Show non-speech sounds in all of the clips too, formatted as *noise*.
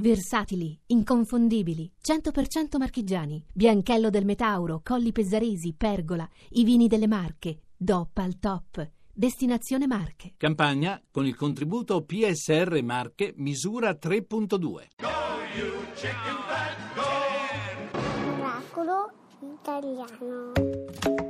Versatili, inconfondibili, 100% marchigiani, Bianchello del Metauro, Colli Pesaresi, Pergola, i vini delle Marche, DOP al top. Destinazione Marche. Campagna con il contributo PSR Marche misura 3.2. Oracolo italiano.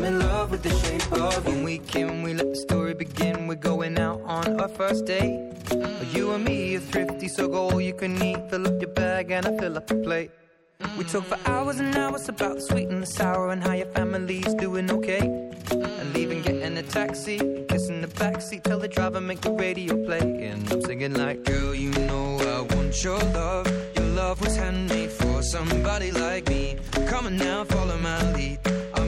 I'm in love with the shape of. When we came, we let the story begin. We're going out on our first date. You and me are thrifty, so go all you can eat. Fill up your bag and I fill up the plate. We talk for hours and hours about the sweet and the sour and how your family's doing okay. And leaving, getting a taxi, kissing the backseat, tell the driver make the radio play. And I'm singing like, girl, you know I want your love. Your love was handmade for somebody like me. Come on now, follow my lead.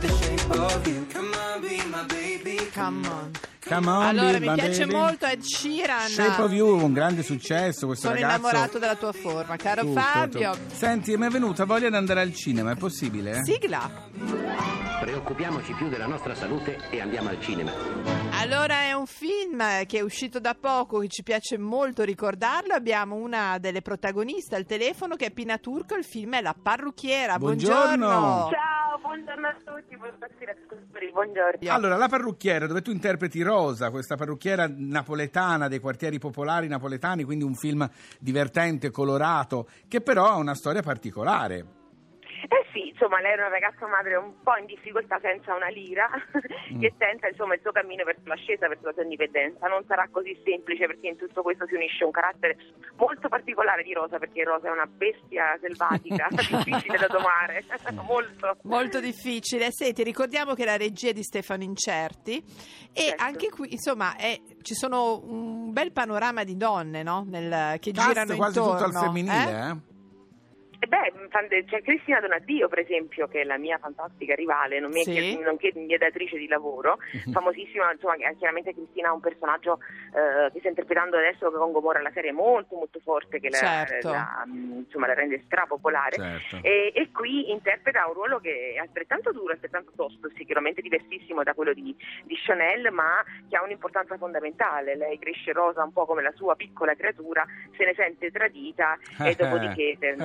with the shape of you. Come on, be my baby. Come on. Come on, Allora, Be mi My piace Baby. molto Ed Sheeran. Shape of You, un grande successo, questo Sono ragazzo. innamorato della tua forma, caro Tutto, Fabio. tutto. Senti, mi è venuta voglia di andare al cinema, è possibile? eh? Sigla. Preoccupiamoci più della nostra salute e andiamo al cinema. Allora è un film che è uscito da poco, che ci piace molto ricordarlo. Abbiamo una delle protagoniste al telefono che è Pina Turco, il film è La parrucchiera. Buongiorno. Buongiorno. Ciao, buongiorno a tutti, buonasera ascoltatori, buongiorno. Allora, la parrucchiera, dove tu interpreti Rosa, questa parrucchiera napoletana dei quartieri popolari napoletani, quindi un film divertente, colorato, che però ha una storia particolare. Eh sì, insomma, lei è una ragazza madre un po' in difficoltà senza una lira *laughs* Mm. che tenta insomma il suo cammino verso l'ascesa, verso la sua indipendenza. Non sarà così semplice perché in tutto questo si unisce un carattere molto particolare di Rosa, perché Rosa è una bestia selvatica, *laughs* difficile da domare, *laughs* molto. Molto difficile. Senti, ricordiamo che la regia è di Stefano Incerti e Certo. anche qui, insomma, è- ci sono un bel panorama di donne, no? Nel- che Cast girano quasi intorno. tutto al femminile, eh? eh? Beh, c'è Cristina Donadio, per esempio, che è la mia fantastica rivale, non mi- Sì. nonché mia datrice di lavoro, famosissima, insomma, chiaramente Cristina ha un personaggio eh, che sta interpretando adesso con Gomorra, la serie molto molto forte che la, Certo. la- insomma, la rende strapopolare. Certo. E, e qui interpreta un ruolo che è altrettanto duro, altrettanto tosto, sicuramente diversissimo da quello di, di Chanel, ma che ha un'importanza fondamentale. Lei cresce rosa un po' come la sua piccola creatura, se ne sente tradita e *laughs* dopodiché per-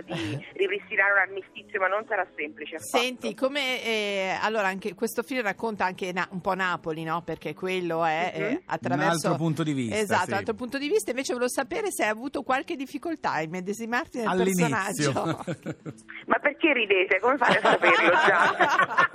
cercheranno di ripristinare un armistizio, ma non sarà semplice. affatto. Senti, come eh, allora anche questo film racconta anche na- un po' Napoli, no? Perché quello è Mhm. eh, attraverso Un altro punto di vista, Esatto, sì. un altro punto di vista. Invece volevo sapere se hai avuto qualche difficoltà a immedesimarti nel All'inizio. personaggio. *laughs* Ma perché ridete? Come fate a saperlo già?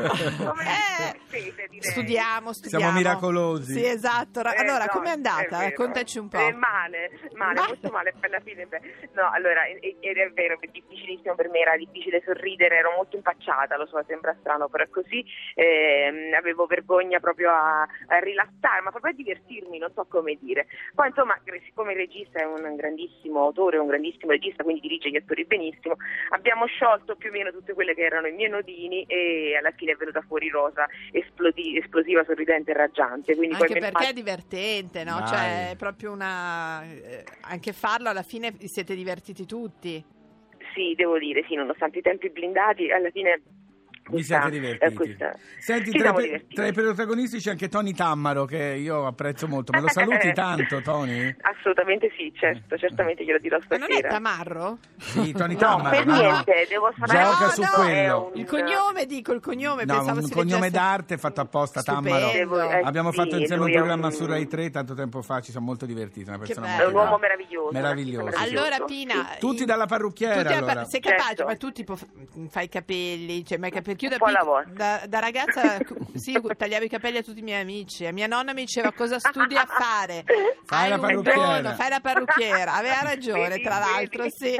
*laughs* Come Eh, direi? Studiamo, studiamo. Siamo miracolosi. Sì, esatto. Ra- Eh, allora, no, com'è andata? Raccontaci un po'. Eh, male, male, Ma- molto male. Poi alla fine, beh, no, allora, e- ed è vero che è difficilissimo per me, era difficile sorridere, ero molto impacciata, lo so, sembra strano, però è così. ehm, avevo vergogna proprio a, a rilassare, ma proprio a divertirmi, non so come dire. Poi, insomma, siccome il regista è un grandissimo autore, un grandissimo regista, quindi dirige gli attori benissimo, abbiamo sciolto più o meno tutte quelle che erano i miei nodini e alla fine è venuta fuori Rosa esplodi- esplosiva, sorridente e raggiante. Quindi Anche perché è divertente, no? Cioè, è proprio una. eh, anche farlo alla fine siete divertiti tutti. Sì, devo dire, sì, nonostante i tempi blindati, alla fine... Vi questa- siete divertiti. questa- Senti, tra, divertiti. tra i protagonisti c'è anche Tony Tammaro, che io apprezzo molto. Me lo saluti *laughs* tanto, Tony? Assolutamente sì, certo, certamente glielo dirò Ma non è stasera. Tamarro? Sì, Tony No, Tammaro. per no, no. niente, devo sapere... Gioca No, su no, quello. Il cognome, dico il cognome, No, un si cognome leggesse- d'arte fatto apposta, Stupendo. Tammaro. Devo- eh, Abbiamo sì, fatto insieme un programma un- su Rai 3 tanto tempo fa, ci siamo molto divertiti. Una persona bello. È molto un uomo meraviglioso. Meraviglioso, un sì. Allora, meraviglioso. Pina. Tutti dalla parrucchiera, allora. sei capace, Certo. ma tu tipo fai i capelli, cioè, ma i capelli- perché io da, Un po' alla pic- da- da ragazza sì, tagliavo i capelli a tutti i miei amici e mia nonna mi diceva cosa studi a fare. *laughs* Fai la parrucchiera. dono, fai la parrucchiera, aveva *laughs* ragione tra l'altro, sì.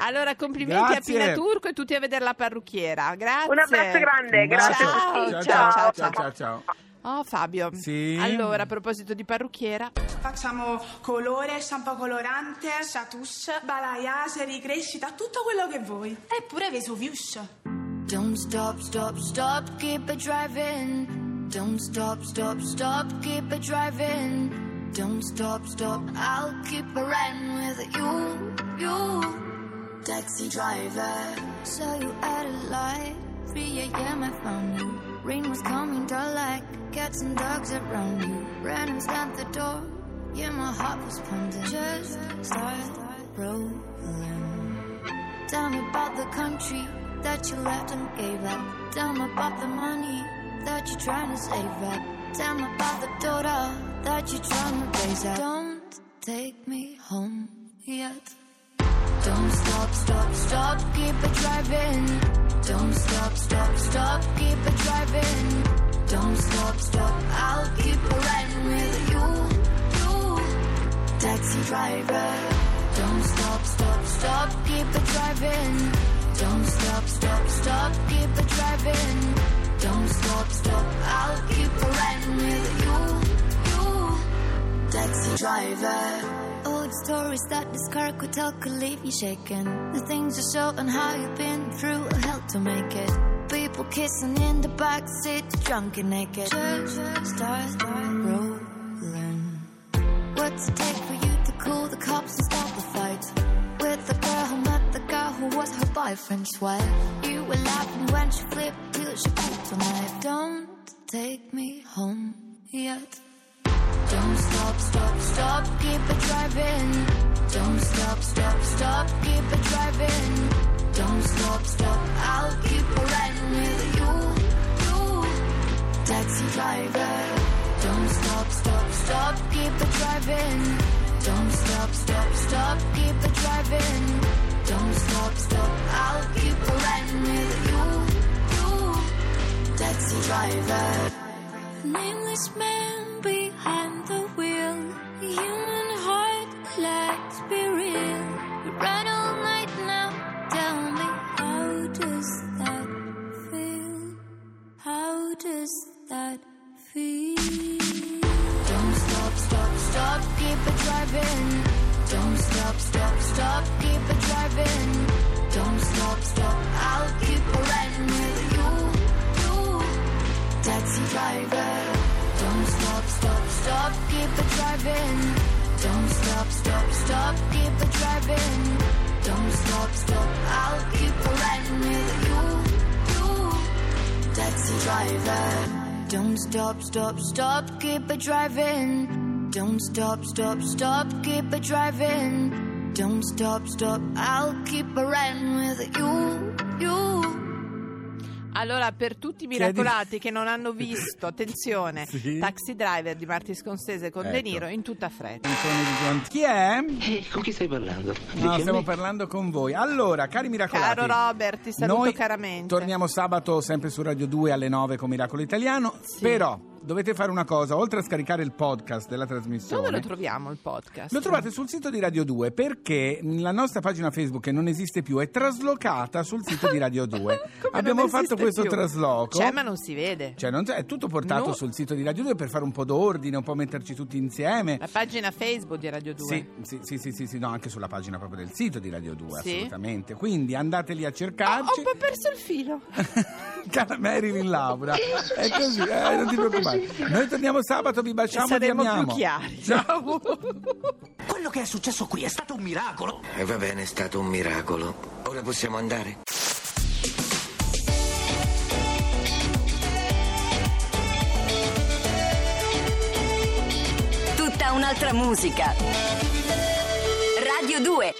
Allora complimenti Grazie. a Pina Turco e tutti a vedere la parrucchiera. Grazie. Un abbraccio grande, grazie tutti. Ciao, ciao, ciao, ciao, ciao, ciao. Oh Fabio. Sì? Allora, a proposito di parrucchiera, Facciamo colore, shampoo colorante, chatouche, balayage, ricrescita, tutto quello che vuoi. E pure Vesuvius. Don't stop, stop, stop, keep it driving. Don't stop, stop, stop, keep it driving. Don't stop, stop, I'll keep it riding with you, you. Taxi driver, saw you at a light. 3 a.m. I found you. Rain was coming, dark like cats and dogs around you. Ran and slammed the door. Yeah, my heart was pounding. Just start rolling. Tell me about the country that you left and gave up. Tell me about the money that you're trying to save up. Tell me about the daughter that you're trying to raise up. Don't take me home yet. Don't stop, stop, stop, keep it driving. Don't stop, stop, stop, keep it driving. Don't stop, stop, I'll keep it riding with you, you. Taxi driver. Don't stop, stop, stop, keep it driving. Don't stop, stop, stop, keep it driving. Don't stop, stop, I'll keep it riding with you, you. Taxi driver. Old stories that this car could tell could leave you shaking. The things you show and how you've been through hell to make it. People kissing in the backseat, drunk and naked. Just start rolling. What's it take for you to cool the cops and stop boyfriend's wife. You were laughing when she flipped till she pulled a knife. Don't take me home yet. Don't stop, stop, stop, keep it driving. Don't stop, stop, stop, keep it driving. Don't stop, stop, I'll keep riding with you, you. Taxi driver. Don't stop, stop, stop, keep it driving. Don't stop, stop, stop, keep it driving. Stop, stop, I'll keep riding with you, you. Taxi driver. Nameless man behind the driver. Don't stop, stop, stop, keep it driving. Don't stop, stop, stop, keep it driving. Don't stop, stop, I'll keep riding with you, you. Taxi driver. Don't stop, stop, stop, keep it driving. Don't stop, stop, stop, keep it driving. Don't stop, stop, I'll keep a riding with you, you. Allora, per tutti i Chiedi- miracolati che non hanno *laughs* visto, attenzione, Sì. Taxi Driver di Marti Scorsese con De Ecco. Niro in tutta fretta. Di Chi è? Eh, con chi stai parlando? Dici No, stiamo me? parlando con voi. Allora, cari miracolati. Caro Robert, ti saluto noi caramente. Torniamo sabato sempre su Radio 2 alle 9 con Miracolo Italiano. Però dovete fare una cosa: oltre a scaricare il podcast della trasmissione, Dove lo troviamo il podcast? Lo trovate sul sito di Radio 2 perché la nostra pagina Facebook che non esiste più è traslocata sul sito di Radio 2. *laughs* Come Abbiamo fatto questo più? trasloco. C'è, ma non si vede. Cioè, non è tutto portato No. sul sito di Radio 2 per fare un po' d'ordine, un po' metterci tutti insieme. La pagina Facebook di Radio 2. Sì, sì, sì, sì, sì, sì, no, anche sulla pagina proprio del sito di Radio 2, Sì? assolutamente. Quindi andate lì a Oh, ho cercarci. un po' perso il filo. *laughs* Cara Marilyn Laura, è così, eh, non ti preoccupare. Noi torniamo sabato, vi baciamo e vi Saremo amiamo. più chiari. Ciao. *laughs* Quello che è successo qui è stato un miracolo. E va bene, è stato un miracolo. Ora possiamo andare? Tutta un'altra musica. Radio 2